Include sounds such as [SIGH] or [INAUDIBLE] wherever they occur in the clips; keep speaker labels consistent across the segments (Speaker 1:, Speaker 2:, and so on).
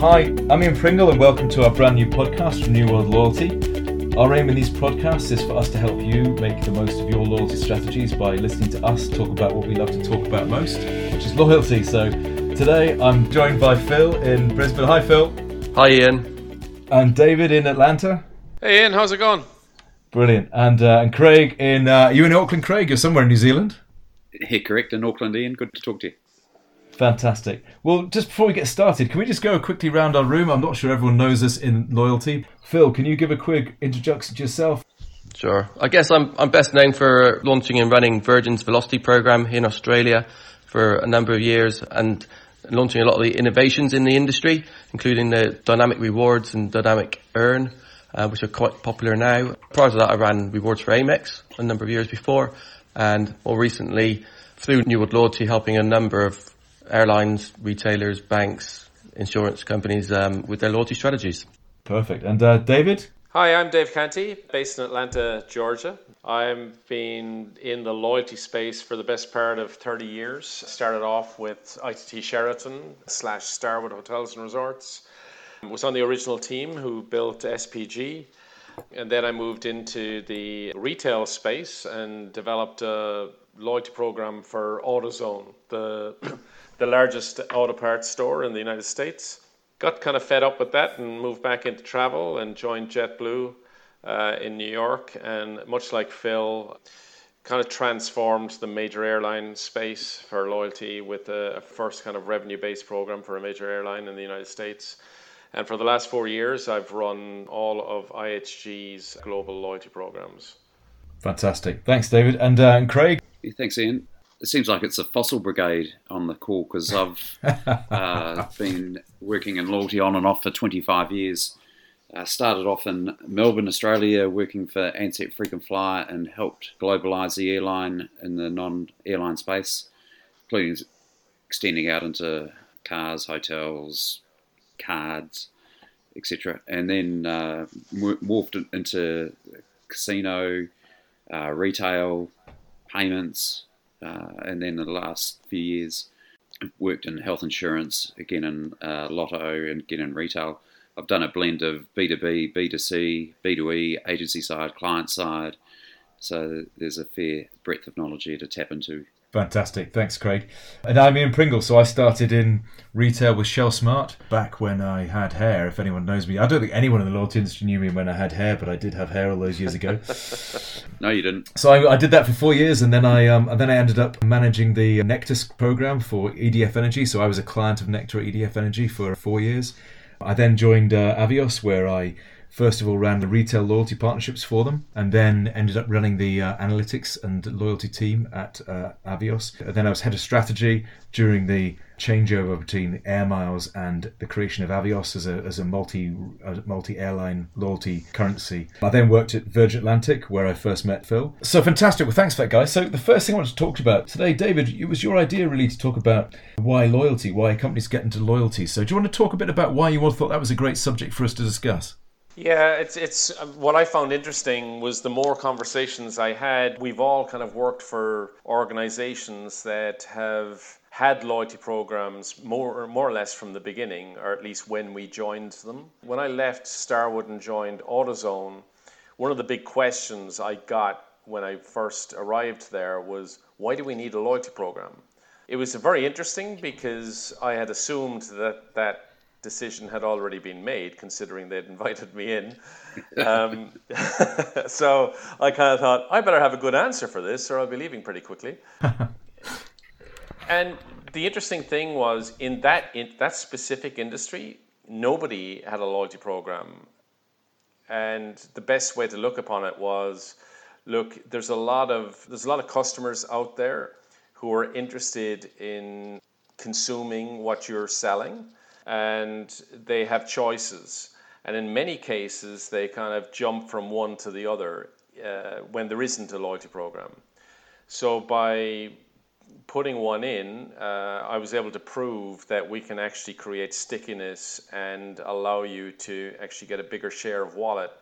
Speaker 1: Hi, I'm Ian Pringle, and welcome to our brand new podcast from New World Loyalty. Our aim in these podcasts is for us to help you make the most of your loyalty strategies by listening to us talk about what we love to talk about most, which is loyalty. So today I'm joined by Phil in Brisbane. Hi, Phil.
Speaker 2: Hi, Ian.
Speaker 1: And David in Atlanta.
Speaker 3: Hey, Ian, how's it going?
Speaker 1: Brilliant. And uh, and Craig in uh, you in Auckland, Craig? You're somewhere in New Zealand.
Speaker 4: Yeah, correct. In Auckland, Ian. Good to talk to you.
Speaker 1: Fantastic. Well, just before we get started, can we just go quickly round our room? I'm not sure everyone knows us in loyalty. Phil, can you give a quick introduction to yourself?
Speaker 2: Sure. I guess I'm I'm best known for launching and running Virgin's Velocity program in Australia for a number of years and launching a lot of the innovations in the industry, including the dynamic rewards and dynamic earn, uh, which are quite popular now. Prior to that, I ran rewards for Amex a number of years before, and more recently through New World Loyalty, helping a number of airlines, retailers, banks, insurance companies um, with their loyalty strategies.
Speaker 1: Perfect. And uh, David?
Speaker 3: Hi, I'm Dave Canty, based in Atlanta, Georgia. I've been in the loyalty space for the best part of 30 years. Started off with ITT Sheraton slash Starwood Hotels and Resorts. Was on the original team who built SPG. And then I moved into the retail space and developed a loyalty program for AutoZone, the [CLEARS THROAT] the largest auto parts store in the United States. Got kind of fed up with that and moved back into travel and joined JetBlue uh, in New York. And much like Phil, kind of transformed the major airline space for loyalty with a, a first kind of revenue based program for a major airline in the United States. And for the last four years, I've run all of IHG's global loyalty programs.
Speaker 1: Fantastic. Thanks, David. And, uh, and Craig?
Speaker 4: Thanks, Ian it seems like it's a fossil brigade on the call because I've [LAUGHS] uh, been working in loyalty on and off for 25 years. I started off in Melbourne, Australia, working for Ansett Frequent Flyer and helped globalise the airline in the non-airline space, including extending out into cars, hotels, cards, etc. And then uh, morphed into casino, uh, retail, payments, uh, and then in the last few years, I've worked in health insurance, again in uh, lotto, and again in retail. I've done a blend of B2B, B2C, B2E, agency side, client side. So there's a fair breadth of knowledge here to tap into.
Speaker 1: Fantastic. Thanks, Craig. And I'm Ian Pringle. So I started in retail with Shell Smart back when I had hair, if anyone knows me. I don't think anyone in the loyalty industry knew me when I had hair, but I did have hair all those years ago. [LAUGHS]
Speaker 4: no, you didn't.
Speaker 1: So I, I, did that for four years, and then I um, and then I ended up managing the Nectar program for EDF Energy. So I was a client of Nectar at EDF Energy for four years. I then joined uh, Avios, where I first of all ran the retail loyalty partnerships for them and then ended up running the uh, analytics and loyalty team at uh, Avios. And then I was head of strategy during the changeover between Air Miles and the creation of Avios as a, as a multi a multi airline loyalty currency. I then worked at Virgin Atlantic where I first met Phil. So fantastic. Well, thanks for that, guys. So the first thing I want to talk to you about today, David, it was your idea really to talk about why loyalty, why companies get into loyalty. So do you want to talk a bit about why you all thought that was a great subject for us to discuss?
Speaker 3: Yeah, it's it's uh, what I found interesting was the more conversations I had. We've all kind of worked for organizations that have had loyalty programs more or more or less from the beginning, or at least when we joined them. When I left Starwood and joined AutoZone, one of the big questions I got when I first arrived there was why do we need a loyalty program? It was very interesting because I had assumed that that decision had already been made, considering they'd invited me in. [LAUGHS] Um, [LAUGHS] so I kind of thought, I better have a good answer for this, or I'll be leaving pretty quickly. [LAUGHS] and the interesting thing was, in that in that specific industry, nobody had a loyalty program, and the best way to look upon it was, look, there's a lot of there's a lot of customers out there who are interested in consuming what you're selling and they have choices. And in many cases, they kind of jump from one to the other uh, when there isn't a loyalty program. So by putting one in, uh, I was able to prove that we can actually create stickiness and allow you to actually get a bigger share of wallet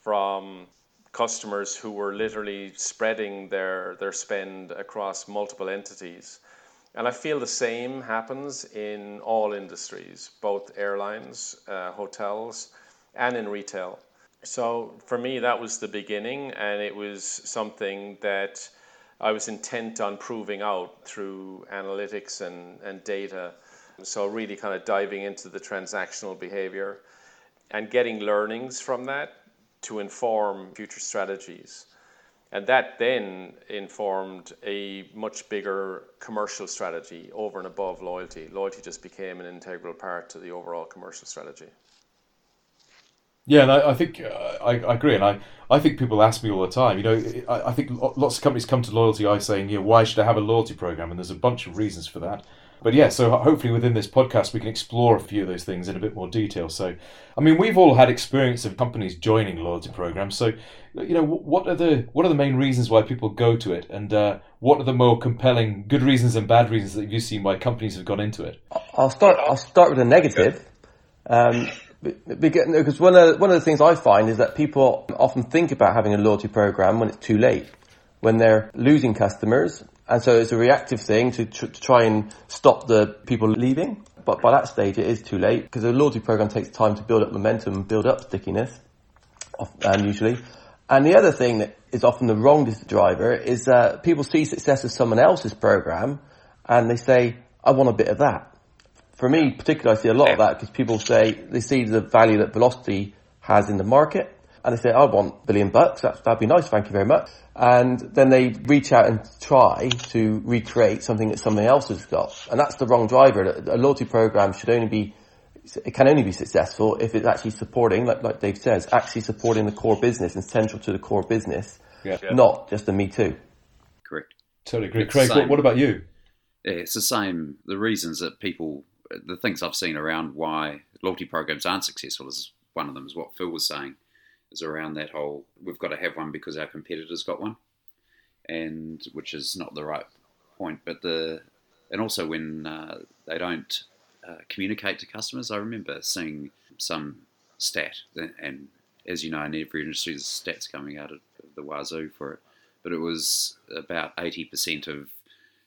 Speaker 3: from customers who were literally spreading their, their spend across multiple entities And I feel the same happens in all industries, both airlines, uh, hotels, and in retail. So for me, that was the beginning, and it was something that I was intent on proving out through analytics and, and data. So, really kind of diving into the transactional behavior and getting learnings from that to inform future strategies. And that then informed a much bigger commercial strategy over and above loyalty. Loyalty just became an integral part to the overall commercial strategy.
Speaker 1: Yeah, and I, I think uh, I, I, agree, and I, I think people ask me all the time. You know, I, I, think lots of companies come to loyalty I saying, you know, why should I have a loyalty program? And there's a bunch of reasons for that. But yeah, so hopefully within this podcast we can explore a few of those things in a bit more detail. So, I mean, we've all had experience of companies joining loyalty programs. So, you know, what are the what are the main reasons why people go to it, and uh, what are the more compelling good reasons and bad reasons that you've seen why companies have gone into it?
Speaker 2: I'll start. I'll start with a negative. Um, because one of one of the things I find is that people often think about having a loyalty program when it's too late, when they're losing customers and so it's a reactive thing to, tr- to try and stop the people leaving. But by that stage, it is too late because a loyalty program takes time to build up momentum, build up stickiness, um, usually. And the other thing that is often the wrong driver is that people see success of someone else's program and they say, I want a bit of that. For me, particularly, I see a lot of that because people say they see the value that Velocity has in the market and they say, I want a billion bucks. That, that'd be nice. Thank you very much and then they reach out and try to recreate something that somebody else has got. And that's the wrong driver. A loyalty program should only be, it can only be successful if it's actually supporting, like, like Dave says, actually supporting the core business and central to the core business, yeah. not just a me too.
Speaker 4: Correct.
Speaker 1: Totally agree. It's Craig, what, what about you?
Speaker 4: It's the same. The reasons that people, the things I've seen around why loyalty programs aren't successful is one of them is what Phil was saying is around that whole we've got to have one because our competitors got one, and which is not the right point. But the and also when uh, they don't uh, communicate to customers, I remember seeing some stat, and as you know, in every industry, there's stats coming out of the wazoo for it. But it was about 80% of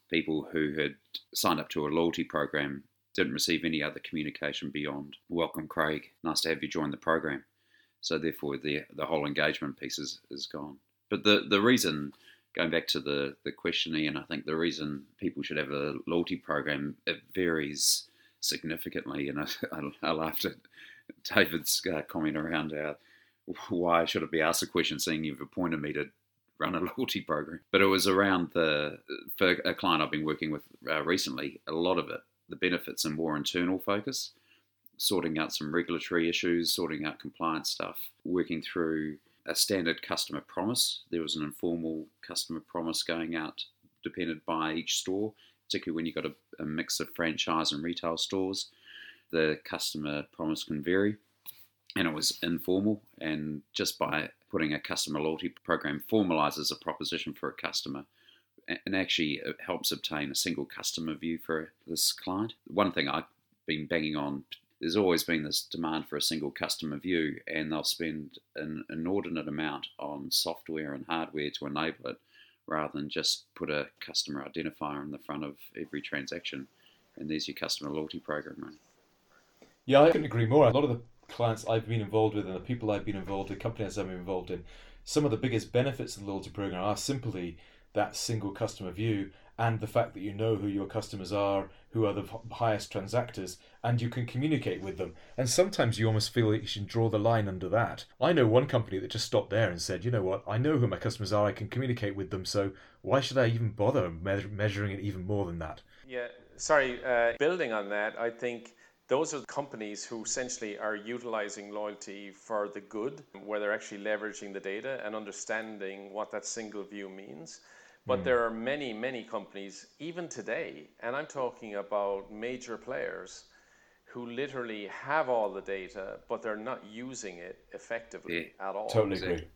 Speaker 4: people who had signed up to a loyalty program didn't receive any other communication beyond "Welcome, Craig. Nice to have you join the program." So therefore, the the whole engagement piece is, is gone. But the the reason, going back to the the questioning, and I think the reason people should have a loyalty program, it varies significantly. And I, [LAUGHS] I, I laughed at David's uh, comment around why should it be asked a question, seeing you've appointed me to run a [LAUGHS] loyalty program. But it was around the for a client I've been working with uh, recently. A lot of it, the benefits and more internal focus sorting out some regulatory issues, sorting out compliance stuff, working through a standard customer promise. There was an informal customer promise going out, depended by each store, particularly when you've got a, a mix of franchise and retail stores. The customer promise can vary, and it was informal. And just by putting a customer loyalty program formalizes a proposition for a customer and actually uh, helps obtain a single customer view for this client. One thing I've been banging on there's always been this demand for a single customer view, and they'll spend an inordinate amount on software and hardware to enable it, rather than just put a customer identifier in the front of every transaction, and there's your customer loyalty program running.
Speaker 1: Yeah, I couldn't agree more. A lot of the clients I've been involved with and the people I've been involved in, companies I've been involved in, some of the biggest benefits of the loyalty program are simply that single customer view and the fact that you know who your customers are, who are the highest transactors, and you can communicate with them. And sometimes you almost feel that you should draw the line under that. I know one company that just stopped there and said, you know what, I know who my customers are, I can communicate with them, so why should I even bother me- measuring it even more than that?
Speaker 3: Yeah, sorry, uh, building on that, I think those are companies who essentially are utilizing loyalty for the good, where they're actually leveraging the data and understanding what that single view means. But mm. there are many, many companies, even today, and I'm talking about major players who literally have all the data, but they're not using it effectively yeah, at all.
Speaker 1: Totally agree.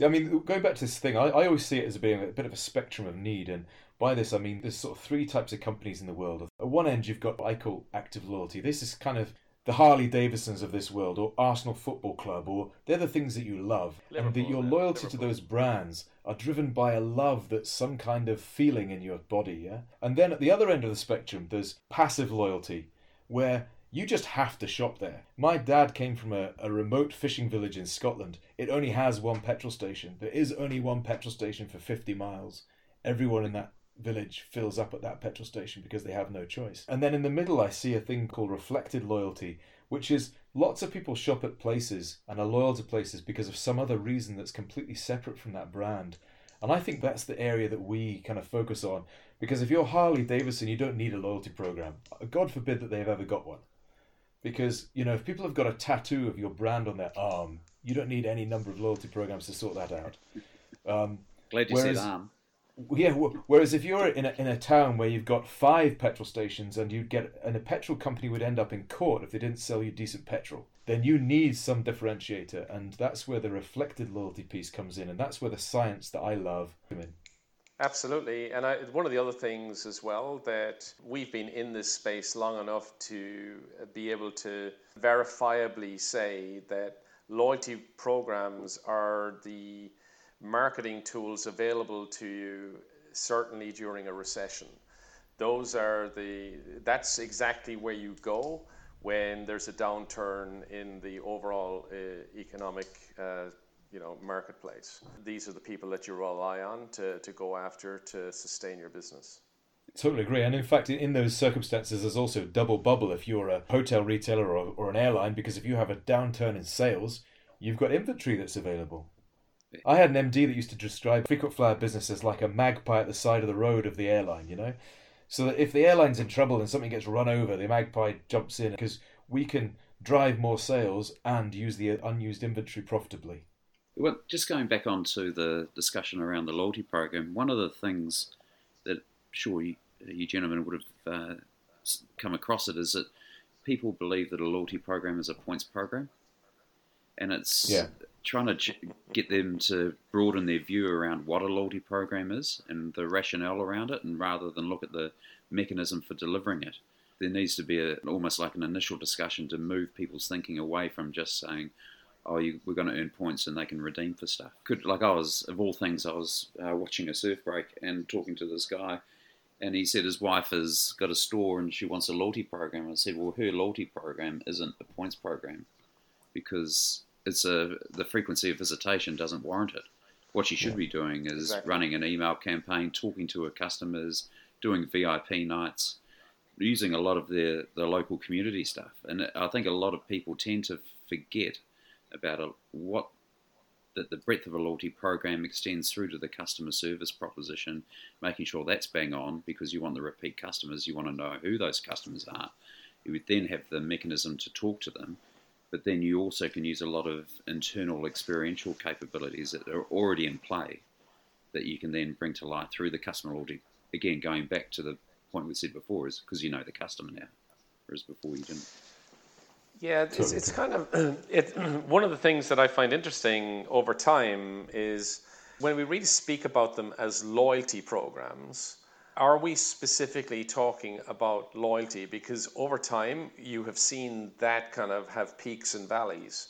Speaker 1: I mean, going back to this thing, I, I always see it as being a bit of a spectrum of need. And by this, I mean, there's sort of three types of companies in the world. At one end, you've got what I call active loyalty. This is kind of the Harley Davidsons of this world, or Arsenal Football Club, or they're the things that you love, and that your
Speaker 3: yeah,
Speaker 1: loyalty to those brands are driven by a love that's some kind of feeling in your body, yeah. And then at the other end of the spectrum, there's passive loyalty, where you just have to shop there. My dad came from a, a remote fishing village in Scotland. It only has one petrol station. There is only one petrol station for 50 miles. Everyone in that village fills up at that petrol station because they have no choice. And then in the middle, I see a thing called reflected loyalty, which is lots of people shop at places and are loyal to places because of some other reason that's completely separate from that brand. And I think that's the area that we kind of focus on because if you're Harley Davidson, you don't need a loyalty program. God forbid that they've ever got one. Because, you know, if people have got a tattoo of your brand on their arm, you don't need any number of loyalty programs to sort that out. Um,
Speaker 4: Glad you
Speaker 1: Whereas-
Speaker 4: said arm.
Speaker 1: Yeah. Whereas if you're in a, in a town where you've got five petrol stations and you'd get and a petrol company would end up in court if they didn't sell you decent petrol, then you need some differentiator, and that's where the reflected loyalty piece comes in, and that's where the science that I love in.
Speaker 3: Absolutely. And I, one of the other things as well that we've been in this space long enough to be able to verifiably say that loyalty programs are the marketing tools available to you certainly during a recession. Those are the that's exactly where you go when there's a downturn in the overall uh, economic uh, you know marketplace. These are the people that you rely on to, to go after to sustain your business.
Speaker 1: Totally agree. And in fact, in those circumstances, there's also double bubble if you're a hotel retailer or, or an airline, because if you have a downturn in sales, you've got inventory that's available. I had an MD that used to describe frequent flyer business as like a magpie at the side of the road of the airline, you know? So that if the airline's in trouble and something gets run over, the magpie jumps in because we can drive more sales and use the unused inventory profitably.
Speaker 4: Well, just going back on to the discussion around the loyalty program, one of the things that sure you, you gentlemen would have uh, come across it is that people believe that a loyalty program is a points program, and it's
Speaker 1: Yeah.
Speaker 4: Trying to ch- get them to broaden their view around what a loyalty program is and the rationale around it, and rather than look at the mechanism for delivering it, there needs to be a, almost like an initial discussion to move people's thinking away from just saying, "Oh, you, we're going to earn points and they can redeem for stuff." Could like I was of all things, I was uh, watching a surf break and talking to this guy, and he said his wife has got a store and she wants a loyalty program. I said, "Well, her loyalty program isn't a points program because it's a the frequency of visitation doesn't warrant it. What she should be doing is
Speaker 3: Exactly.
Speaker 4: running an email campaign, talking to her customers, doing VIP nights, using a lot of the the local community stuff. And I think a lot of people tend to forget about a, what that the breadth of a loyalty program extends through to the customer service proposition, making sure that's bang on because you want the repeat customers, you want to know who those customers are. You would then have the mechanism to talk to them, but then you also can use a lot of internal experiential capabilities that are already in play that you can then bring to life through the customer loyalty. Again, going back to the point we said before, is because you know the customer now, whereas before you didn't.
Speaker 3: Yeah, it's, it's kind of [CLEARS THROAT] it. [CLEARS THROAT] One of the things that I find interesting over time is when we really speak about them as loyalty programs. Are we specifically talking about loyalty? Because over time, you have seen that kind of have peaks and valleys,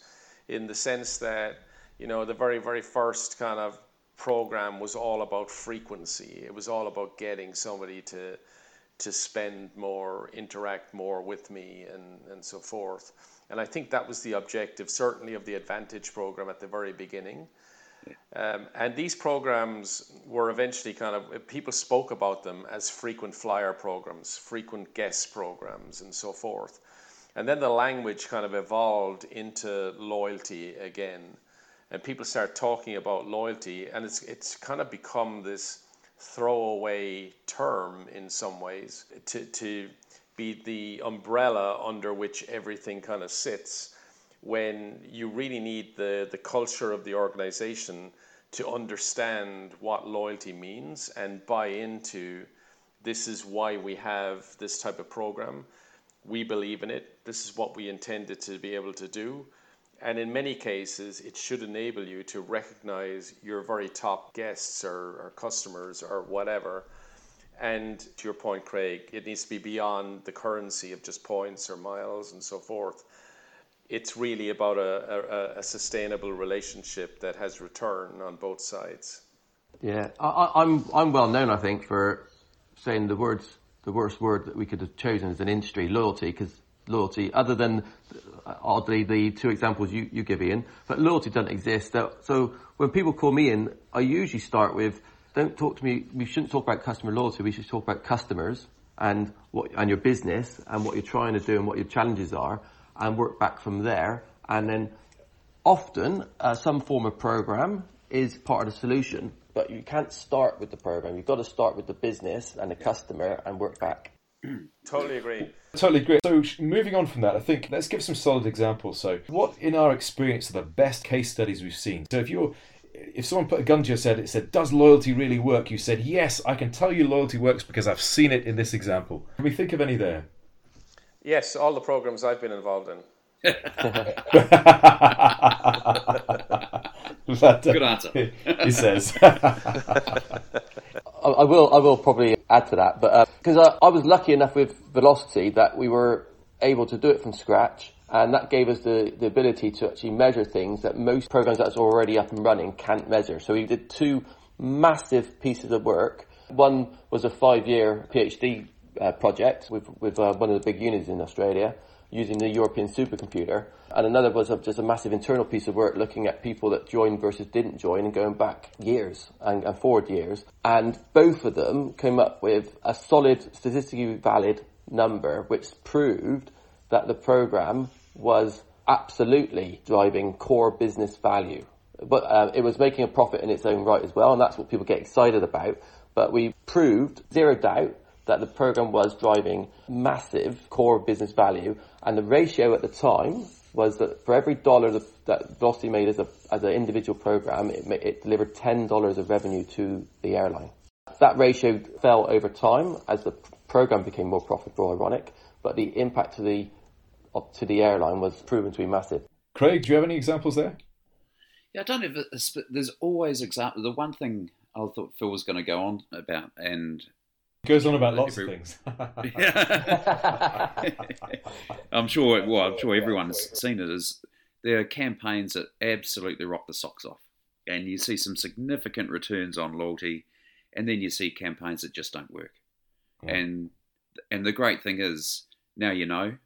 Speaker 3: in the sense that you know the very very first kind of program was all about frequency. It was all about getting somebody to to spend more, interact more with me, and, and so forth. And I think that was the objective, certainly, of the AAdvantage program at the very beginning. Um, and these programs were eventually kind of, people spoke about them as frequent flyer programs, frequent guest programs, and so forth. And then the language kind of evolved into loyalty again. And people start talking about loyalty, and it's, it's kind of become this throwaway term in some ways to, to be the umbrella under which everything kind of sits when you really need the, the culture of the organization to understand what loyalty means and buy into this is why we have this type of program. We believe in it. This is what we intended to be able to do. And in many cases, it should enable you to recognize your very top guests or, or customers or whatever And to your point, Craig, it needs to be beyond the currency of just points or miles and so forth. It's really about a, a, a sustainable relationship that has return on both sides.
Speaker 2: Yeah, I, I'm I'm well known, I think, for saying the words the worst word that we could have chosen as an industry, loyalty, because loyalty, other than uh, oddly the two examples you, you give Ian, but loyalty doesn't exist. So when people call me in, I usually start with, don't talk to me, we shouldn't talk about customer loyalty, we should talk about customers and what, and your business and what you're trying to do and what your challenges are and work back from there. And then often uh, some form of program is part of the solution, but you can't start with the program. You've got to start with the business and the customer and work back. [CLEARS THROAT]
Speaker 3: totally agree.
Speaker 1: Totally agree. So, moving on from that, I think let's give some solid examples. So, what in our experience are the best case studies we've seen? So, if you're if someone put a gun to your head, it said, "Does loyalty really work?" You said, "Yes, I can tell you loyalty works because I've seen it in this example." Can we think of any there?
Speaker 3: Yes, all the programs I've been involved in. [LAUGHS]
Speaker 4: Good answer. [LAUGHS]
Speaker 1: he says. [LAUGHS]
Speaker 2: I will, I will probably add to that, but because uh, I, I was lucky enough with Velocity that we were able to do it from scratch, and that gave us the, the ability to actually measure things that most programs that's already up and running can't measure. So we did two massive pieces of work. One was a five-year PhD uh, project with, with uh, one of the big unis in Australia using the European supercomputer. And another was just a massive internal piece of work looking at people that joined versus didn't join and going back years and, and forward years. And both of them came up with a solid, statistically valid number which proved that the program was absolutely driving core business value. But uh, it was making a profit in its own right as well, and that's what people get excited about. But we proved, zero doubt, that the program was driving massive core business value, and the ratio at the time was that for every dollar that, that Velocity made as a as an individual program, it, it delivered ten dollars of revenue to the airline. That ratio fell over time as the program became more profitable. Ironic, but the impact to the to the airline was proven to be massive.
Speaker 1: Craig, do you have any examples there?
Speaker 4: Yeah, I don't know. If there's always example. The one thing I thought Phil was going to go on about, and
Speaker 1: Goes on about lots Every... of things. [LAUGHS] [LAUGHS]
Speaker 4: I'm sure. Well, I'm sure everyone's seen it. Is there are campaigns that absolutely rock the socks off, and you see some significant returns on loyalty, and then you see campaigns that just don't work. Yeah. And and the great thing is now you know,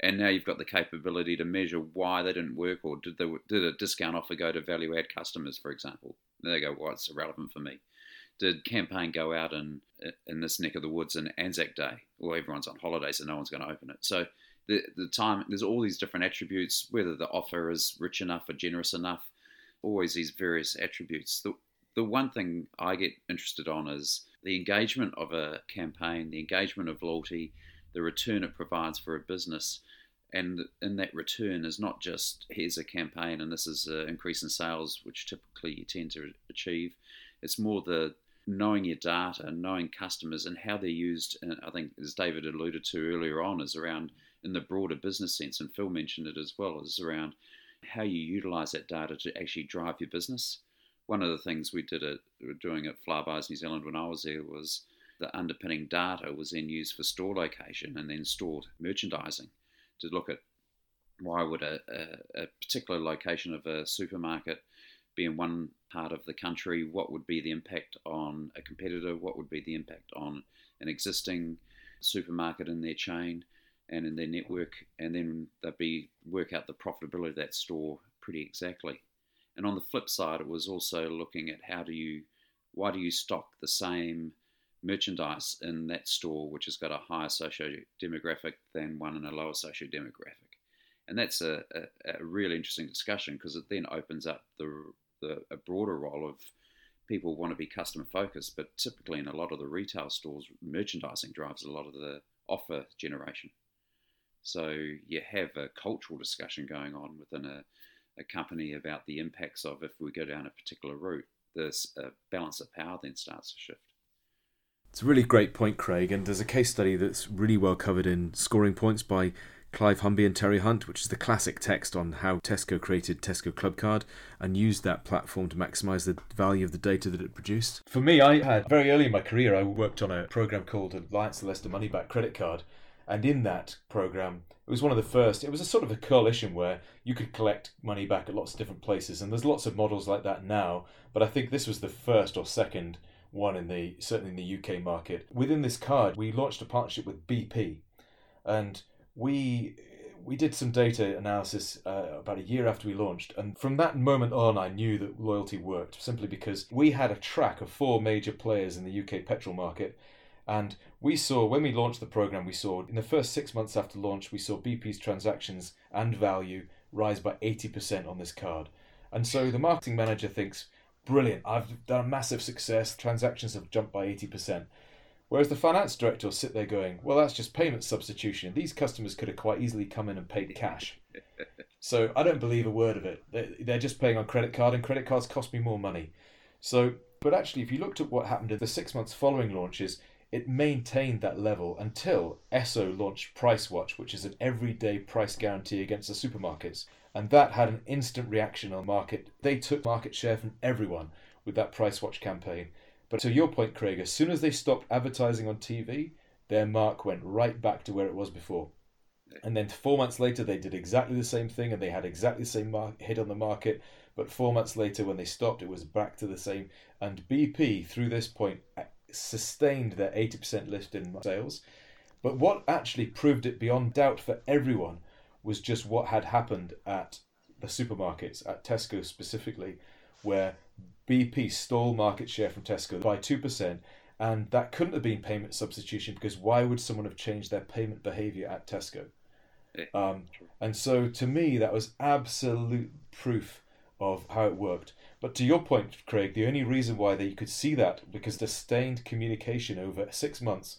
Speaker 4: and now you've got the capability to measure why they didn't work, or did the did a discount offer go to value add customers, for example? And they go, well, it's irrelevant for me did campaign go out in in this neck of the woods in Anzac Day? Well, everyone's on holiday, so no one's going to open it. So the the time there's all these different attributes, whether the offer is rich enough or generous enough, always these various attributes. The the one thing I get interested on is the engagement of a campaign, the engagement of loyalty, the return it provides for a business. And in that return is not just here's a campaign and this is an increase in sales, which typically you tend to achieve. It's more the knowing your data, knowing customers and how they're used. And I think, as David alluded to earlier on, is around in the broader business sense, and Phil mentioned it as well, is around how you utilize that data to actually drive your business. One of the things we did at doing at Flybuys New Zealand when I was there was the underpinning data was then used for store location and then store merchandising to look at why would a, a, a particular location of a supermarket be in one part of the country, what would be the impact on a competitor, what would be the impact on an existing supermarket in their chain and in their network, and then they'd be work out the profitability of that store pretty exactly. And on the flip side, it was also looking at how do you, why do you stock the same merchandise in that store, which has got a higher socio demographic than one in a lower socio demographic. And that's a, a, a really interesting discussion because it then opens up the the, a broader role of people want to be customer focused, but typically in a lot of the retail stores, merchandising drives a lot of the offer generation. So you have a cultural discussion going on within a, a company about the impacts of if we go down a particular route. This uh, balance of power then starts to shift.
Speaker 1: It's a really great point, Craig, and there's a case study that's really well covered in scoring points by Clive Humby and Terry Hunt, which is the classic text on how Tesco created Tesco Club Card and used that platform to maximize the value of the data that it produced. For me, I had very early in my career, I worked on a program called Alliance Leicester Money Back Credit Card. And in that program, it was one of the first, it was a sort of a coalition where you could collect money back at lots of different places. And there's lots of models like that now, but I think this was the first or second one in the certainly in the UK market. Within this card, we launched a partnership with BP. And we we did some data analysis uh, about a year after we launched, and from that moment on, I knew that loyalty worked simply because we had a track of four major players in the UK petrol market. And we saw, when we launched the program, we saw in the first six months after launch, we saw BP's transactions and value rise by 80% on this card. And so the marketing manager thinks, brilliant, I've done a massive success, transactions have jumped by 80%. Whereas the finance director will sit there going, well, that's just payment substitution. These customers could have quite easily come in and paid cash. [LAUGHS] so I don't believe a word of it. They're just paying on credit card, and credit cards cost me more money. So, but actually, if you looked at what happened in the six months following launches, it maintained that level until Esso launched Price Watch, which is an everyday price guarantee against the supermarkets. And that had an instant reaction on the market. They took market share from everyone with that Price Watch campaign. But to your point, Craig, as soon as they stopped advertising on TV, their mark went right back to where it was before. And then four months later, they did exactly the same thing and they had exactly the same mar- hit on the market. But four months later, when they stopped, it was back to the same. And BP, through this point, sustained their 80% lift in sales. But what actually proved it beyond doubt for everyone was just what had happened at the supermarkets, at Tesco specifically, where BP stole market share from Tesco by 2%, and that couldn't have been payment substitution because why would someone have changed their payment behavior at Tesco? Um, and so to me, that was absolute proof of how it worked. But to your point, Craig, the only reason why they could see that because the sustained communication over six months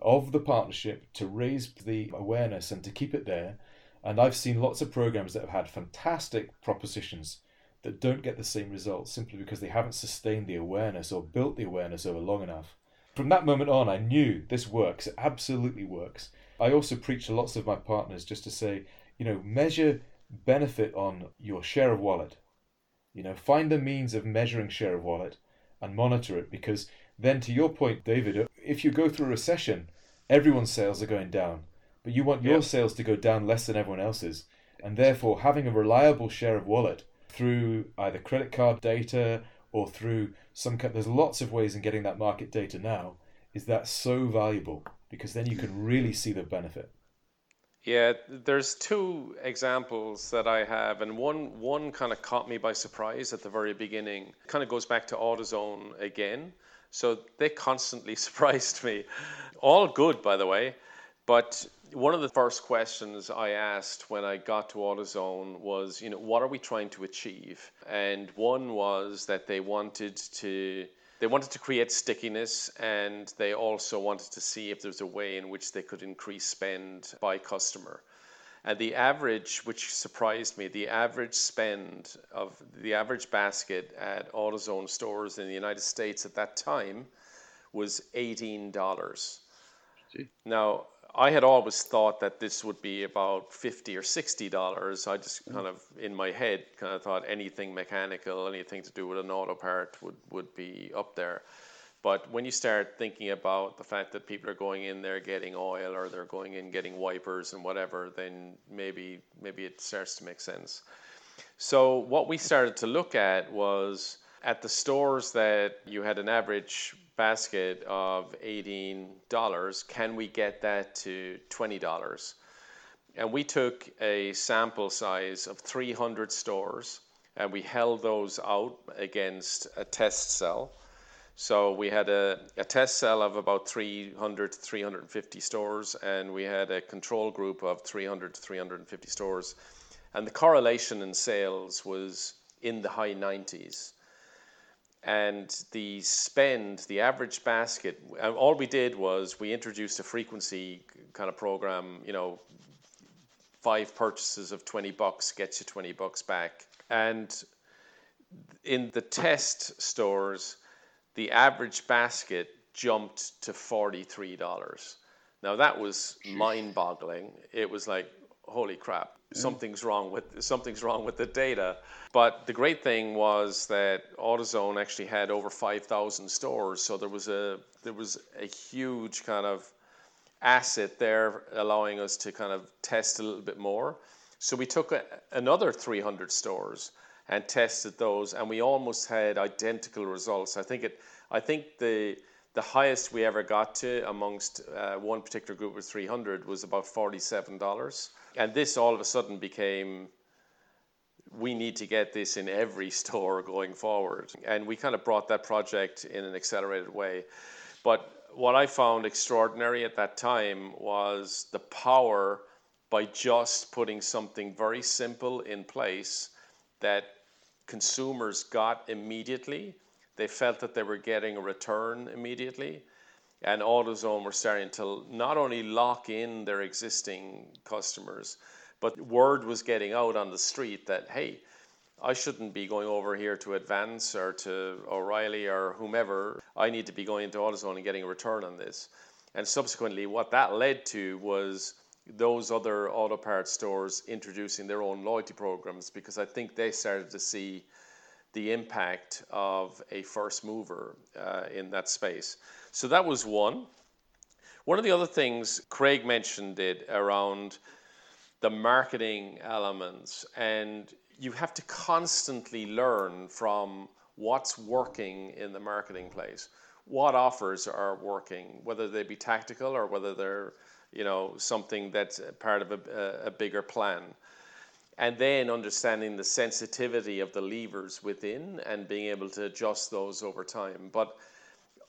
Speaker 1: of the partnership to raise the awareness and to keep it there. And I've seen lots of programs that have had fantastic propositions that don't get the same results simply because they haven't sustained the awareness or built the awareness over long enough. From that moment on, I knew this works. It absolutely works. I also preach to lots of my partners just to say, you know, measure benefit on your share of wallet. You know, find the means of measuring share of wallet and monitor it because then, to your point, David, if you go through a recession, everyone's sales are going down, but you want your yep. sales to go down less than everyone else's. And therefore, having a reliable share of wallet through either credit card data or through some there's lots of ways in getting that market data now is that so valuable? Because then you can really see the benefit.
Speaker 3: Yeah there's two examples that i have and one one kind of caught me by surprise at the very beginning. Kind of goes back to autozone again. So they constantly [LAUGHS] surprised me. All good by the way but one of the first questions I asked when I got to AutoZone was, you know, what are we trying to achieve? And one was that they wanted to they wanted to create stickiness and they also wanted to see if there's a way in which they could increase spend by customer. And the average, which surprised me, the average spend of the average basket at AutoZone stores in the United States at that time was $18. Now, I had always thought that this would be about fifty or sixty dollars. I just mm-hmm. kind of in my head kind of thought anything mechanical, anything to do with an auto part would, would be up there. But when you start thinking about the fact that people are going in there getting oil or they're going in getting wipers and whatever, then maybe maybe it starts to make sense. So what we started to look at was at the stores that you had an average basket of $18, can we get that to $20? And we took a sample size of 300 stores and we held those out against a test cell. So we had a, a test cell of about 300 to 350 stores, and we had a control group of 300 to 350 stores. And the correlation in sales was in the high 90s and the spend, the average basket, uh, all we did was we introduced a frequency kind of program, you know, five purchases of 20 bucks gets you 20 bucks back. And in the test stores, the average basket jumped to $43. Now that was mind boggling. It was like, holy crap, something's wrong with something's wrong with the data. But the great thing was that AutoZone actually had over 5,000 stores, so there was a there was a huge kind of asset there, allowing us to kind of test a little bit more. So we took a, another 300 stores and tested those, and we almost had identical results. I think it. I think the the highest we ever got to amongst uh, one particular group of 300 was about $47. And this all of a sudden became we need to get this in every [LAUGHS] store going forward. And we kind of brought that project in an accelerated way. But what I found extraordinary at that time was the power by just putting something very simple in place that consumers got immediately they felt that they were getting a return immediately. And AutoZone were starting to not only lock in their existing customers, but word was getting out on the street that, hey, I shouldn't be going over here to Advance or to O'Reilly or whomever. I need to be going into AutoZone and getting a return on this. And subsequently, what that led to was those other auto parts stores introducing their own loyalty programs because I think they started to see the impact of a first mover uh, in that space. So that was one. One of the other things Craig mentioned it around the marketing elements, and you have to constantly learn from what's working in the marketing place, what offers are working, whether they be tactical or whether they're you know something that's part of a, a bigger plan and then understanding the sensitivity of the levers within and being able to adjust those over time. But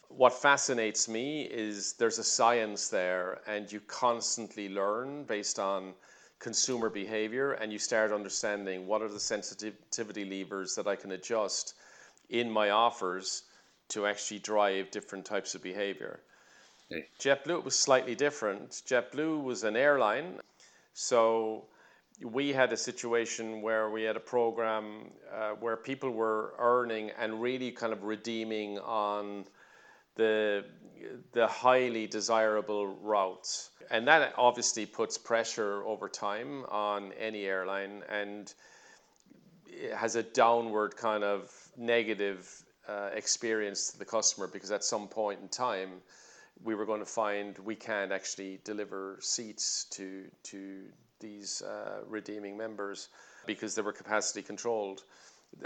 Speaker 3: what fascinates me is there's a science there, and you constantly learn based on consumer behavior, and you start understanding what are the sensitivity levers that I can adjust in my offers to actually drive different types of behavior. Okay. JetBlue was slightly different. JetBlue was an airline, so we had a situation where we had a program uh, where people were earning and really kind of redeeming on the the highly desirable routes. And that obviously puts pressure over time on any airline and has a downward kind of negative uh, experience to the customer because at some point in time we were going to find we can't actually deliver seats to to these uh, redeeming members because they were capacity controlled.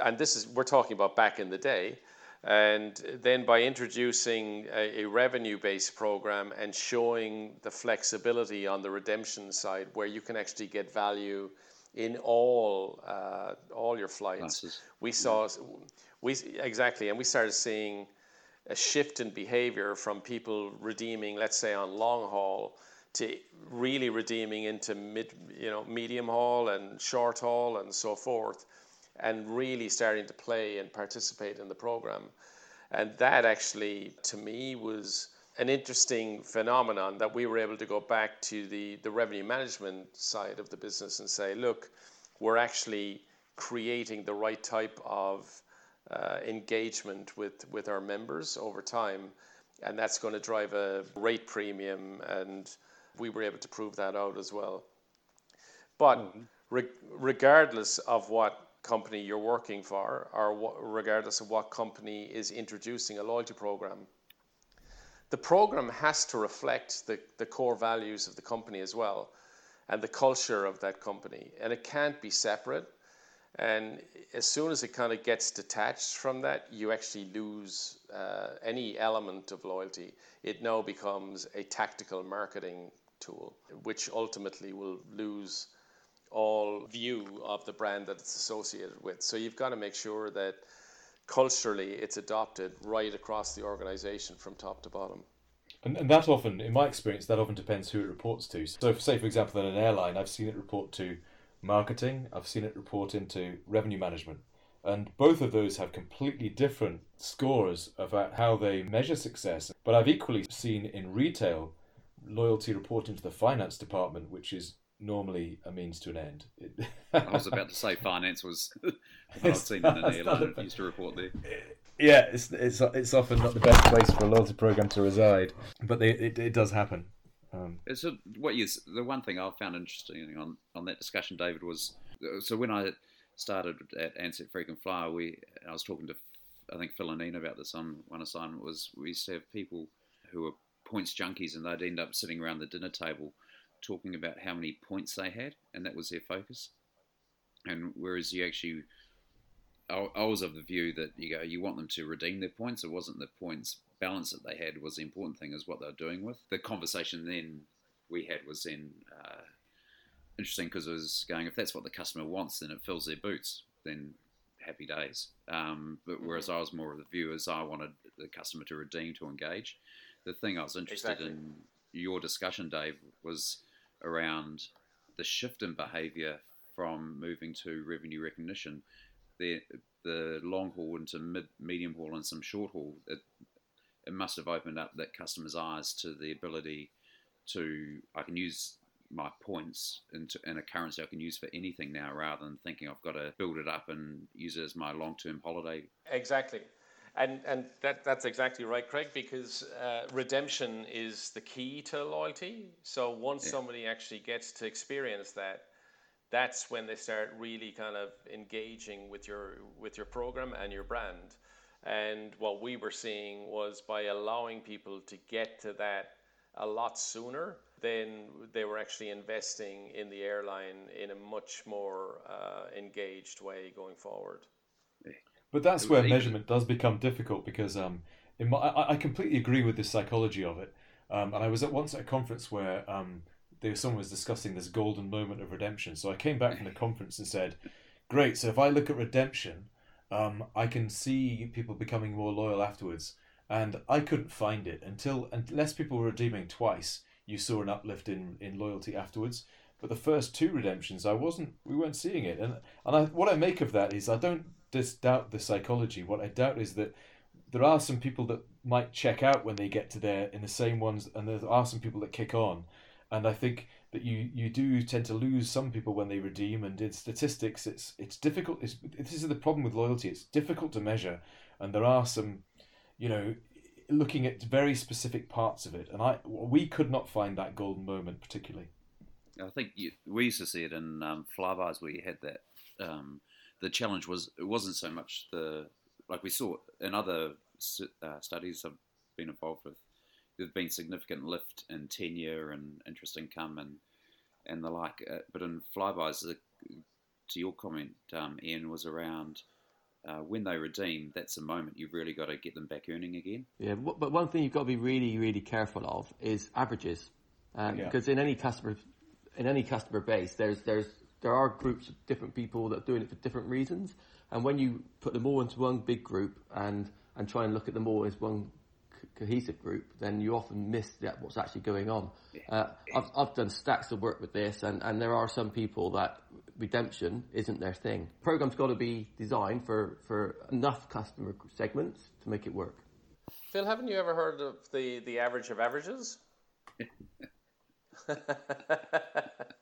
Speaker 3: And this is, we're talking about back in the day. And then by introducing a, a revenue based program and showing the flexibility on the redemption side where you can actually get value in all uh, all your flights, Classes. we saw we exactly, and we started seeing a shift in behavior from people redeeming, let's say, on long haul to really redeeming into mid, you know, medium haul and short haul and so forth, and really starting to play and participate in the program. And that actually, to me, was an interesting phenomenon that we were able to go back to the, the revenue management side of the business and say, look, we're actually creating the right type of uh, engagement with, with our members over time. And that's going to drive a rate premium and we were able to prove that out as well. But mm-hmm. re- regardless of what company you're working for, or wh- regardless of what company is introducing a loyalty program, the program has to reflect the, the core values of the company as well and the culture of that company. And it can't be separate. And as soon as it kind of gets detached from that, you actually lose uh, any element of loyalty. It now becomes a tactical marketing tool, which ultimately will lose all view of the brand that it's associated with. So you've got to make sure that culturally it's adopted right across the organization from top to bottom.
Speaker 1: And, and that often, in my experience, that often depends who it reports to. So, say, for example, in an airline, I've seen it report to marketing, I've seen it report into revenue management. And both of those have completely different scores about how they measure success. But I've equally seen in retail loyalty reporting to the finance department, which is normally a means to an end.
Speaker 4: I was about to say [LAUGHS] finance was [LAUGHS] I've seen in an airline used to report there.
Speaker 1: Yeah, it's it's it's often not the best place for a loyalty program to reside, but they, it it does happen. Um,
Speaker 4: so what you the one thing I found interesting on on that discussion, David, was so when I started at Ansett Frequent Flyer, we I was talking to I think Phil and Nina about this on one assignment was we used to have people who were points junkies and they'd end up sitting around the dinner table talking about how many points they had and that was their focus. And whereas you actually I, was of the view that you go, you want them to redeem their points. It wasn't the points balance that they had was the important thing, is what they were doing with. The conversation then we had was then uh, interesting because it was going, if that's what the customer wants, then it fills their boots. Then happy days. Um, but whereas I was more of the view as I wanted the customer to redeem to engage. The thing I was interested exactly. in your discussion, Dave, was around the shift in behaviour from moving to revenue recognition the the long haul into mid medium haul and some short haul, it, it must have opened up that customer's eyes to the ability to I can use my points into, in a currency I can use for anything now, rather than thinking I've got to build it up and use it as my long term holiday.
Speaker 3: Exactly. And, and that, that's exactly right, Craig, because uh, redemption is the key to loyalty. So once yeah. somebody actually gets to experience that, that's when they start really kind of engaging with your with your program and your brand. And what we were seeing was by allowing people to get to that a lot sooner, then they were actually investing in the airline in a much more uh, engaged way going forward.
Speaker 1: But that's where measurement does become difficult because um, my, I, I, completely agree with the psychology of it. Um, and I was at once at a conference where um, there someone was discussing this golden moment of redemption. So I came back from the conference and said, "Great. So if I look at redemption, um, I can see people becoming more loyal afterwards." And I couldn't find it until unless people were redeeming twice. You saw an uplift in, in loyalty afterwards. But the first two redemptions, I wasn't. We weren't seeing it. And and I, what I make of that is I don't doubt the psychology. What I doubt is that there are some people that might check out when they get to there in the same ones, and there are some people that kick on. And I think that you, you do tend to lose some people when they redeem. And in statistics, it's it's difficult. It's, this is the problem with loyalty. It's difficult to measure, and there are some, you know, looking at very specific parts of it. And I we could not find that golden moment particularly.
Speaker 4: I think you, we used to see it in um, where you had that. Um, the challenge was it wasn't so much the like we saw in other uh, studies I've been involved with There've been significant lift in tenure and interest income and and the like. Uh, but in Flybuys, the, to your comment, um, Ian, was around uh, when they redeem. That's the moment you've really got to get them back earning again.
Speaker 2: Yeah, but one thing you've got to be really, really careful of is averages, um, yeah. because in any customer in any customer base, there's there's there are groups of different people that are doing it for different reasons, and when you put them all into one big group and and try and look at them all as one cohesive group, then you often miss what's actually going on. Uh, I've, I've done stacks of work with this, and, and there are some people that redemption isn't their thing. Program's got to be designed for, for enough customer segments to make it work.
Speaker 3: Phil, haven't you ever heard of the, the average of averages? [LAUGHS]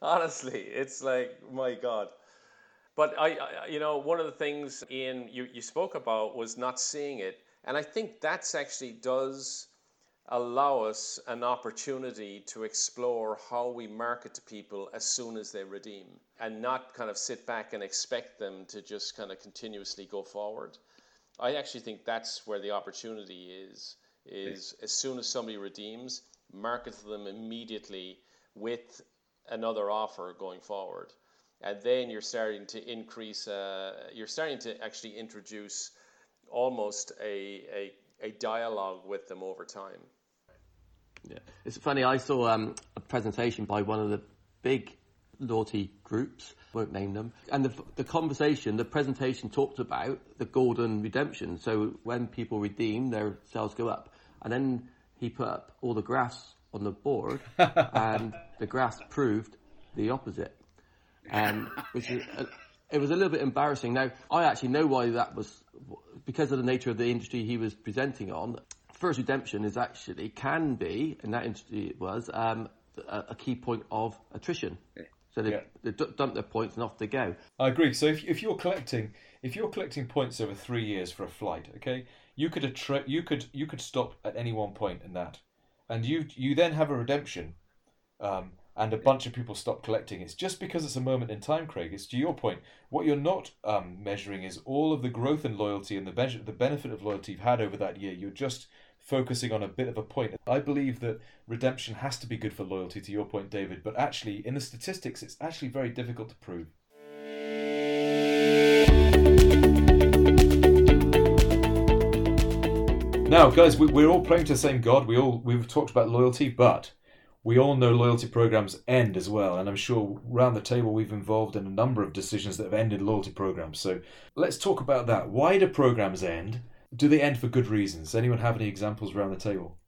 Speaker 3: [LAUGHS] Honestly, it's like, my God. But I, I, you know, one of the things, Ian, you, you spoke about was not seeing it and I think that's actually does allow us an opportunity to explore how we market to people as soon as they redeem and not kind of sit back and expect them to just kind of continuously go forward. I actually think that's where the opportunity is is as soon as somebody redeems, market to them immediately with another offer going forward. And then you're starting to increase, uh, you're starting to actually introduce almost a, a, a dialogue with them over time.
Speaker 2: Yeah, it's funny. I saw um, a presentation by one of the big loyalty groups, won't name them, and the, the conversation, the presentation talked about the golden redemption. So when people redeem, their sales go up, and then he put up all the graphs on the board, [LAUGHS] and the graphs proved the opposite, and which is. A, it was a little bit embarrassing. Now, I actually know why that was, because of the nature of the industry he was presenting on. First redemption is actually, can be, in that industry it was, um, a, a, key point of attrition. Yeah. So they, yeah. they dump their points and off they go.
Speaker 1: I agree. So if, if you're collecting if you're collecting points over three years for a flight, okay, you could attra- you could you could stop at any one point in that, and you you then have a redemption, um, and a bunch of people stop collecting, it's just because it's a moment in time, Craig. It's to your point. What you're not um, measuring is all of the growth and loyalty and the measure, the benefit of loyalty you've had over that year. You're just focusing on a bit of a point. I believe that redemption has to be good for loyalty, to your point, David, but actually, in the statistics, it's actually very difficult to prove. Now, guys, we, we're all praying to the same God. We all we've talked about loyalty, but we all know loyalty programs end as well, and I'm sure around the table we've involved in a number of decisions that have ended loyalty programs. So let's talk about that. Why do programs end? Do they end for good reasons? Anyone have any examples around the table?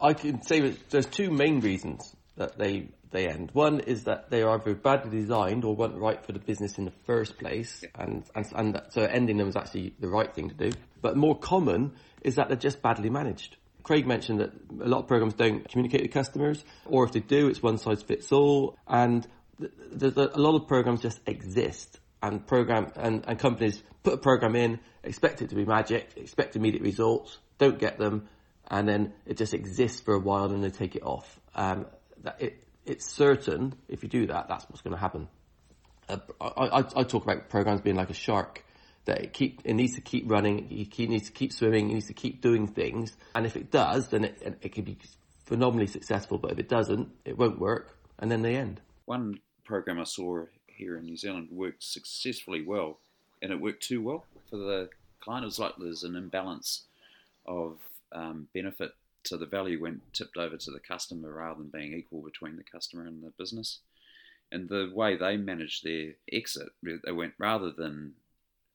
Speaker 2: I can say that there's two main reasons that they they end. One is that they are either badly designed or weren't right for the business in the first place, and and, and that, so ending them is actually the right thing to do. But more common is that they're just badly managed. Craig mentioned that a lot of programs don't communicate with customers, or if they do, it's one size fits all, and there's a lot of programs just exist and program and, and companies put a program in, expect it to be magic, expect immediate results, don't get them, and then it just exists for a while and they take it off. Um, that it, it's certain if you do that, that's what's going to happen. Uh, I, I, I, talk about programs being like a shark that it keep it needs to keep running, it needs to keep swimming, it needs to keep doing things, and if it does, then it it can be phenomenally successful. But if it doesn't, it won't work, and then they end.
Speaker 4: One program I saw here in New Zealand worked successfully well, and it worked too well for the client. It was like there's an imbalance of um, benefit so the value went tipped over to the customer rather than being equal between the customer and the business. And the way they managed their exit, they went rather than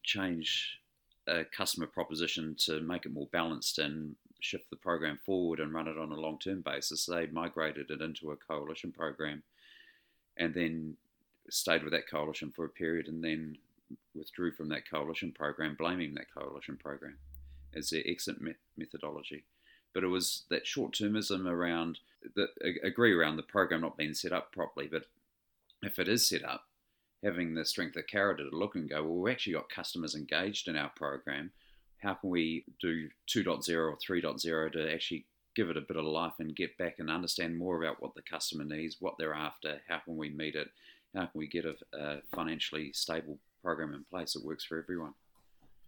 Speaker 4: change a customer proposition to make it more balanced and shift the program forward and run it on a long term basis, they migrated it into a coalition program and then stayed with that coalition for a period and then withdrew from that coalition program, blaming that coalition program as their exit me- methodology but it was that short termism around that agree around the program not being set up properly. But if it is set up, having the strength of character to look and go, well, we've actually got customers engaged in our program. How can we do 2.0 or 3.0 to actually give it a bit of life and get back and understand more about what the customer needs, what they're after, how can we meet it, how can we get a, a financially stable program in place that works for everyone?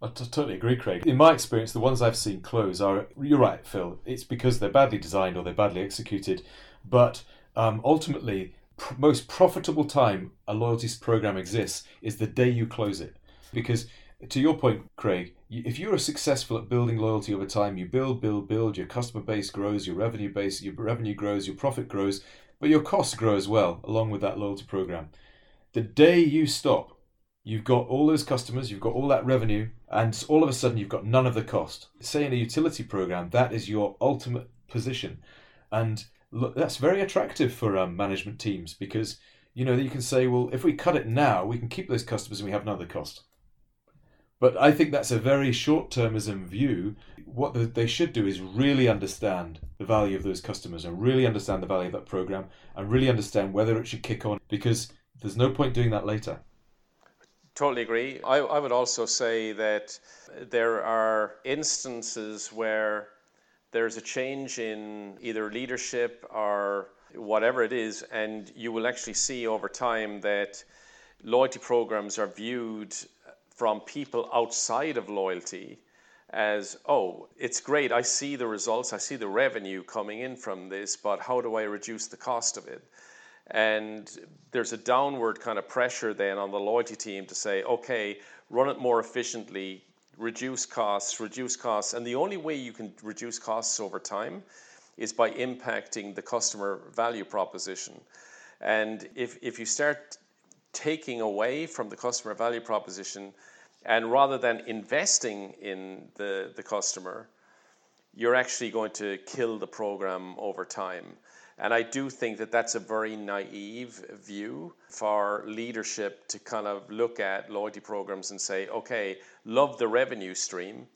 Speaker 1: I t- totally agree, Craig. In my experience, the ones I've seen close are, you're right, Phil, it's because they're badly designed or they're badly executed. But um, ultimately, pr- most profitable time a loyalty program exists is the day you close it. Because to your point, Craig, if you are successful at building loyalty over time, you build, build, build, your customer base grows, your revenue base, your revenue grows, your profit grows, but your costs grow as well, along with that loyalty program. The day you stop You've got all those customers, you've got all that revenue, and all of a sudden you've got none of the cost. Say in a utility program, that is your ultimate position. And that's very attractive for um, management teams because you know you can say, well, if we cut it now, we can keep those customers and we have another cost. But I think that's a very short-termism view. What they should do is really understand the value of those customers and really understand the value of that program and really understand whether it should kick on because there's no point doing that later.
Speaker 3: Totally agree. I, I would also say that there are instances where there's a change in either leadership or whatever it is, and you will actually see over time that loyalty programs are viewed from people outside of loyalty as, oh, it's great, I see the results, I see the revenue coming in from this, but how do I reduce the cost of it? And there's a downward kind of pressure then on the loyalty team to say, okay, run it more efficiently, reduce costs, reduce costs. And the only way you can reduce costs over time is by impacting the customer value proposition. And if, if you start taking away from the customer value proposition, and rather than investing in the, the customer, you're actually going to kill the program over time. And I do think that that's a very naive view for leadership to kind of look at loyalty programs and say, okay, love the revenue stream,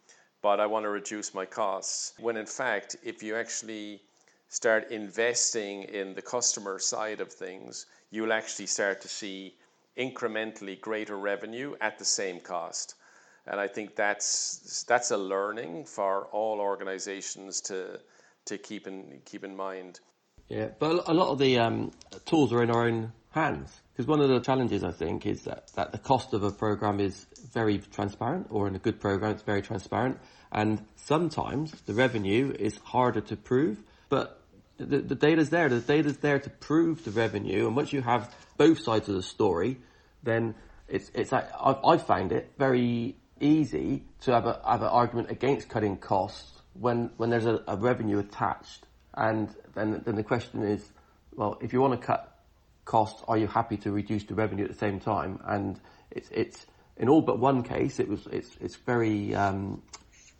Speaker 3: but I want to reduce my costs. When in fact, if you actually start investing in the customer side of things, you'll actually start to see incrementally greater revenue at the same cost. And I think that's that's a learning for all organizations to to keep in keep in mind.
Speaker 2: Yeah, but a lot of the um, tools are in our own hands because one of the challenges I think is that, that the cost of a program is very transparent, or in a good program it's very transparent, and sometimes the revenue is harder to prove, but the, the data's there. The data's there to prove the revenue, and once you have both sides of the story, then it's it's. I've, I've found it very easy to have a have an argument against cutting costs when when there's a, a revenue attached, and then then the question is, well, if you want to cut costs, are you happy to reduce the revenue at the same time? And it's it's in all but one case, it was it's it's very um,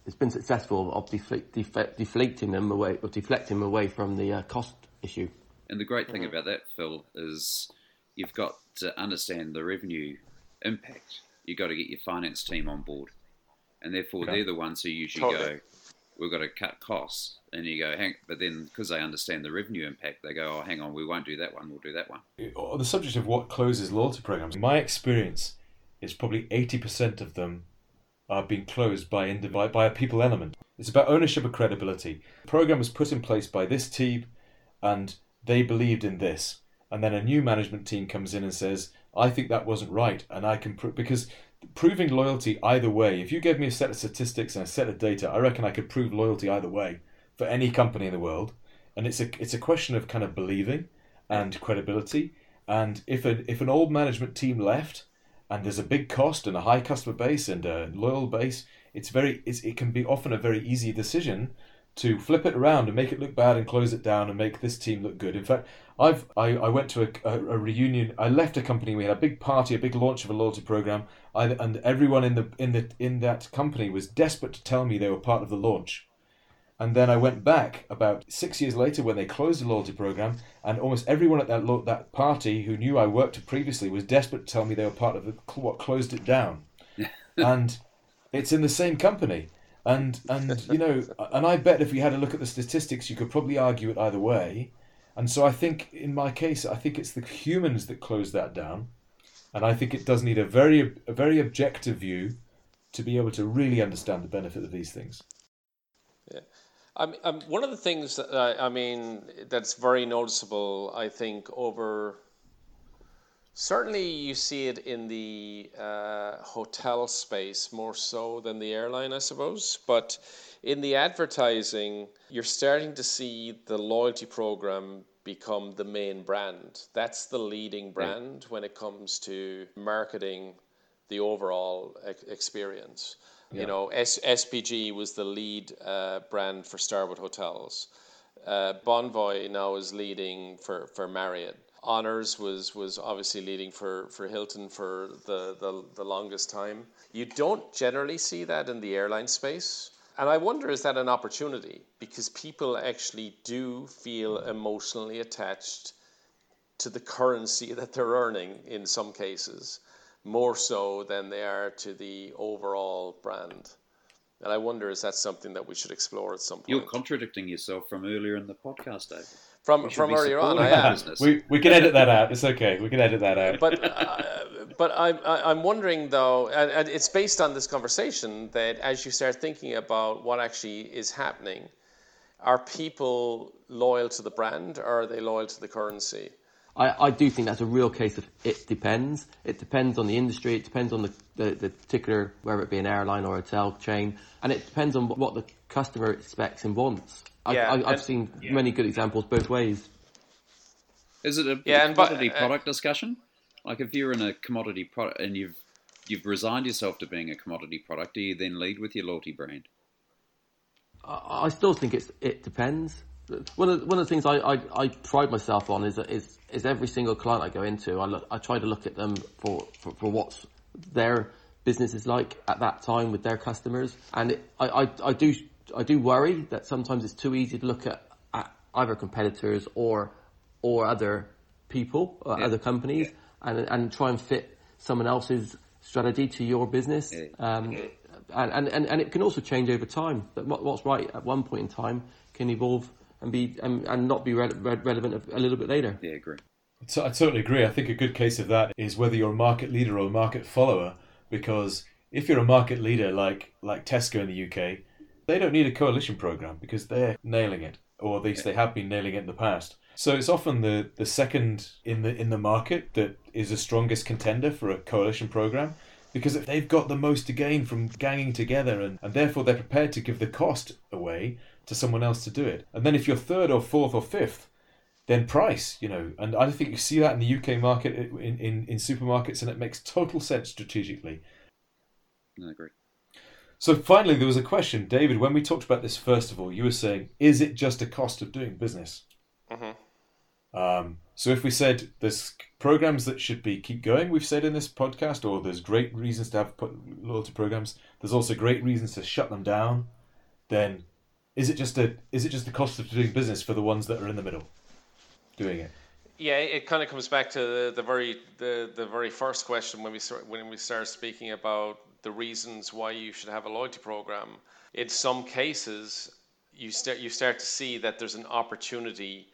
Speaker 2: it's been successful of deflecting them away or deflecting them away from the uh, cost issue.
Speaker 4: And the great thing mm-hmm. about that, Phil, is you've got to understand the revenue impact. You've got to get your finance team on board, and therefore they're the ones who usually totally. go, "We've got to cut costs." And you go, hang, but then because they understand the revenue impact, they go, "Oh, hang on, we won't do that one. We'll do that one."
Speaker 1: On the subject of what closes loyalty programs, my experience is probably eighty percent of them are being closed by, by, by a people element. It's about ownership and credibility. The program was put in place by this team, and they believed in this. And then a new management team comes in and says, "I think that wasn't right," and I can prove because proving loyalty either way. If you gave me a set of statistics and a set of data, I reckon I could prove loyalty either way for any company in the world. And it's a it's a question of kind of believing and credibility. And if a, if an old management team left and there's a big cost and a high customer base and a loyal base, it's very it's, it can be often a very easy decision to flip it around and make it look bad and close it down and make this team look good. In fact, I've I, I went to a, a, a reunion. I left a company. We had a big party, a big launch of a loyalty program, I, and everyone in the in the in that company was desperate to tell me they were part of the launch. And then I went back about six years later when they closed the loyalty program, and almost everyone at that lo- that party who knew I worked previously was desperate to tell me they were part of the, what closed it down. [LAUGHS] and it's in the same company, and and you know, [LAUGHS] and I bet if we had a look at the statistics, you could probably argue it either way. And so I think in my case, I think it's the humans that close that down, and I think it does need a very a very objective view to be able to really understand the benefit of these things.
Speaker 3: Yeah. Um, um, one of the things that I, I mean that's very noticeable, I think, over certainly you see it in the uh, hotel space more so than the airline, I suppose. But in the advertising, you're starting to see the loyalty program become the main brand. That's the leading brand yeah. when it comes to marketing the overall experience. Yeah. You know, S- SPG was the lead uh, brand for Starwood Hotels. Uh, Bonvoy now is leading for, for Marriott. Honors was was obviously leading for, for Hilton for the, the, the longest time. You don't generally see that in the airline space. And I wonder is that an opportunity? Because people actually do feel emotionally attached to the currency [LAUGHS] that they're earning in some cases more so than they are to the overall brand. And I wonder is that something that we should explore at some point?
Speaker 4: You're contradicting yourself from earlier in the podcast, Dave.
Speaker 3: From from earlier on, I am.
Speaker 1: We we can edit that out. It's okay. We can edit that out.
Speaker 3: But uh, but I'm I'm wondering though, and, and it's based on this conversation that as you start thinking about what actually is happening, are people loyal to the brand or are they loyal to the currency?
Speaker 2: I, I do think that's a real case of it depends. It depends on the industry. It depends on the, the, the particular, whether it be an airline or a hotel chain, and it depends on what the customer expects and wants. Yeah, I, have seen yeah. many good examples both ways.
Speaker 4: Is it a, yeah, a commodity but, uh, product discussion? Like if you're in a commodity product and you've you've resigned yourself to being a commodity product, do you then lead with your loyalty brand?
Speaker 2: I, I still think it's it depends one of one of the things I, I, I pride myself on is is is every single client I go into, I look, I try to look at them for, for, for what's their business is like at that time with their customers, and it, I, I, I do I do worry that sometimes it's too easy to look at, at either competitors or or other people or yeah. other companies yeah. And and try and fit someone else's strategy to your business. Um, and, and, and it can also change over time. That what's right at one point in time can evolve and be and, and not be re- re- relevant a, little bit later.
Speaker 4: Yeah, I agree.
Speaker 1: So I totally agree. I think a good case of that is whether you're a market leader or a market follower. Because if you're a market leader like like Tesco in the UK, they don't need a coalition program because they're nailing it. or at least they have been nailing it in the past. So it's often the, the second in the in the market that is the strongest contender for a coalition program because if they've got the most to gain from ganging together and, and therefore they're prepared to give the cost away to someone else to do it. And then if you're third or fourth or fifth, then price, you know, and I think you see that in the UK market in, in, in supermarkets and it makes total sense strategically.
Speaker 4: I agree.
Speaker 1: So finally, there was a question, David. When we talked about this, first of all, you were saying, "Is it just a cost of doing business?" Mm-hmm. Um, so if we said there's programs that should be keep going, we've said in this podcast, or there's great reasons to have loyalty programs. There's also great reasons to shut them down. Then, is it just a is it just the cost of doing business for the ones that are in the middle, doing it?
Speaker 3: Yeah, it kind of comes back to the, the very the, the very first question when we start when we start speaking about the reasons why you should have a loyalty program. In some cases, you start you start to see that there's an opportunity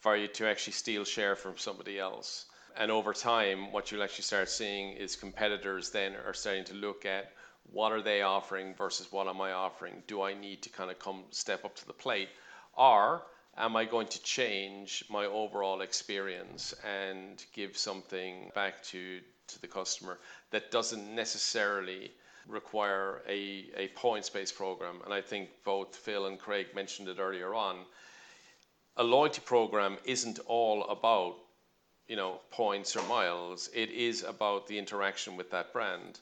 Speaker 3: for you to actually steal share from somebody else. And over time, what you'll actually start seeing is competitors then are starting to look at what are they offering versus what am I offering? Do I need to kind of come step up to the plate? Or am I going to change my overall experience and give something back to, to the customer that doesn't necessarily require a, a points based program? And I think both Phil and Craig mentioned it earlier on. A loyalty program isn't all about you know points or miles. It is about the interaction with that brand.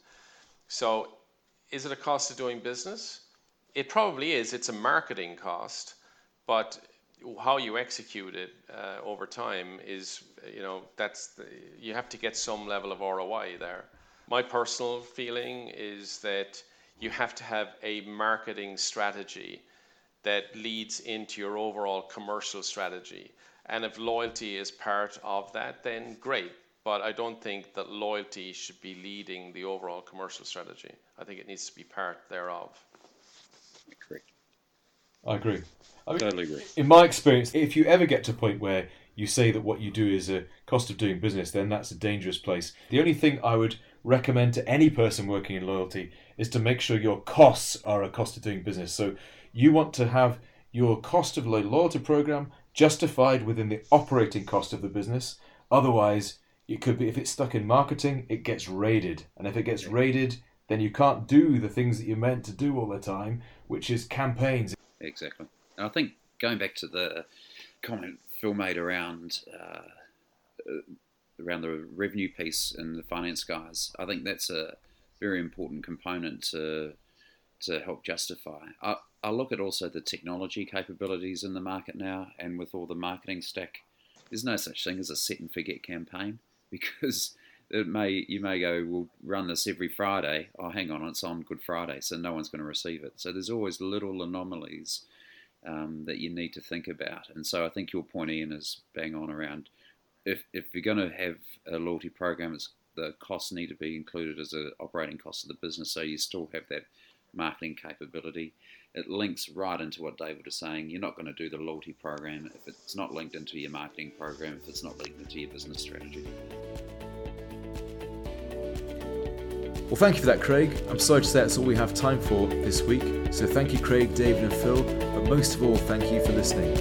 Speaker 3: So is it a cost of doing business? It probably is. It's a marketing cost but how you execute it uh, over time is, you know, that's the, you have to get some level of ROI there. My personal feeling is that you have to have a marketing strategy that leads into your overall commercial strategy. And if loyalty is part of that, then great. But I don't think that loyalty should be leading the overall commercial strategy. I think it needs to be part thereof.
Speaker 4: Correct.
Speaker 1: I agree. I mean,
Speaker 4: Totally agree.
Speaker 1: In my experience, if you ever get to a point where you say that what you do is a cost of doing business, then that's a dangerous place. The only thing I would recommend to any person working in loyalty is to make sure your costs are a cost of doing business. So you want to have your cost of a loyalty program justified within the operating cost of the business. Otherwise, it could be if it's stuck in marketing, it gets raided. And if it gets raided, then you can't do the things that you're meant to do all the time, which is campaigns.
Speaker 4: Exactly. And I think going back to the comment Phil made around uh, around the revenue piece and the finance guys, I think that's a very important component to to help justify. I, I look at also the technology capabilities in the market now, and with all the marketing stack, there's no such thing as a set and forget campaign [LAUGHS] because it may you may go we'll run this every Friday. Oh, hang on, it's on Good Friday, so no one's going to receive it. So there's always little anomalies um, that you need to think about. And so I think your point, Ian, is bang on around. If if you're going to have a loyalty program, it's the costs need to be included as an operating cost of the business, so you still have that marketing capability. It links right into what David was saying. You're not going to do the loyalty program if it's not linked into your marketing program, if it's not linked into your business strategy.
Speaker 1: Well, thank you for that, Craig. I'm sorry to say that's all we have time for this week. So thank you, Craig, David, and Phil. But most of all, thank you for listening.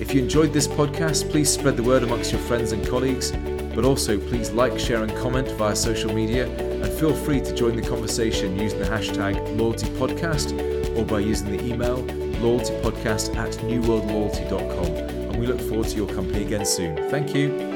Speaker 1: If you enjoyed this podcast, please spread the word amongst your friends and colleagues. But also, please like, share, and comment via social media. And feel free to join the conversation using the hashtag LoyaltyPodcast or by using the email loyaltypodcast at newworldloyalty.com. And we look forward to your company again soon. Thank you.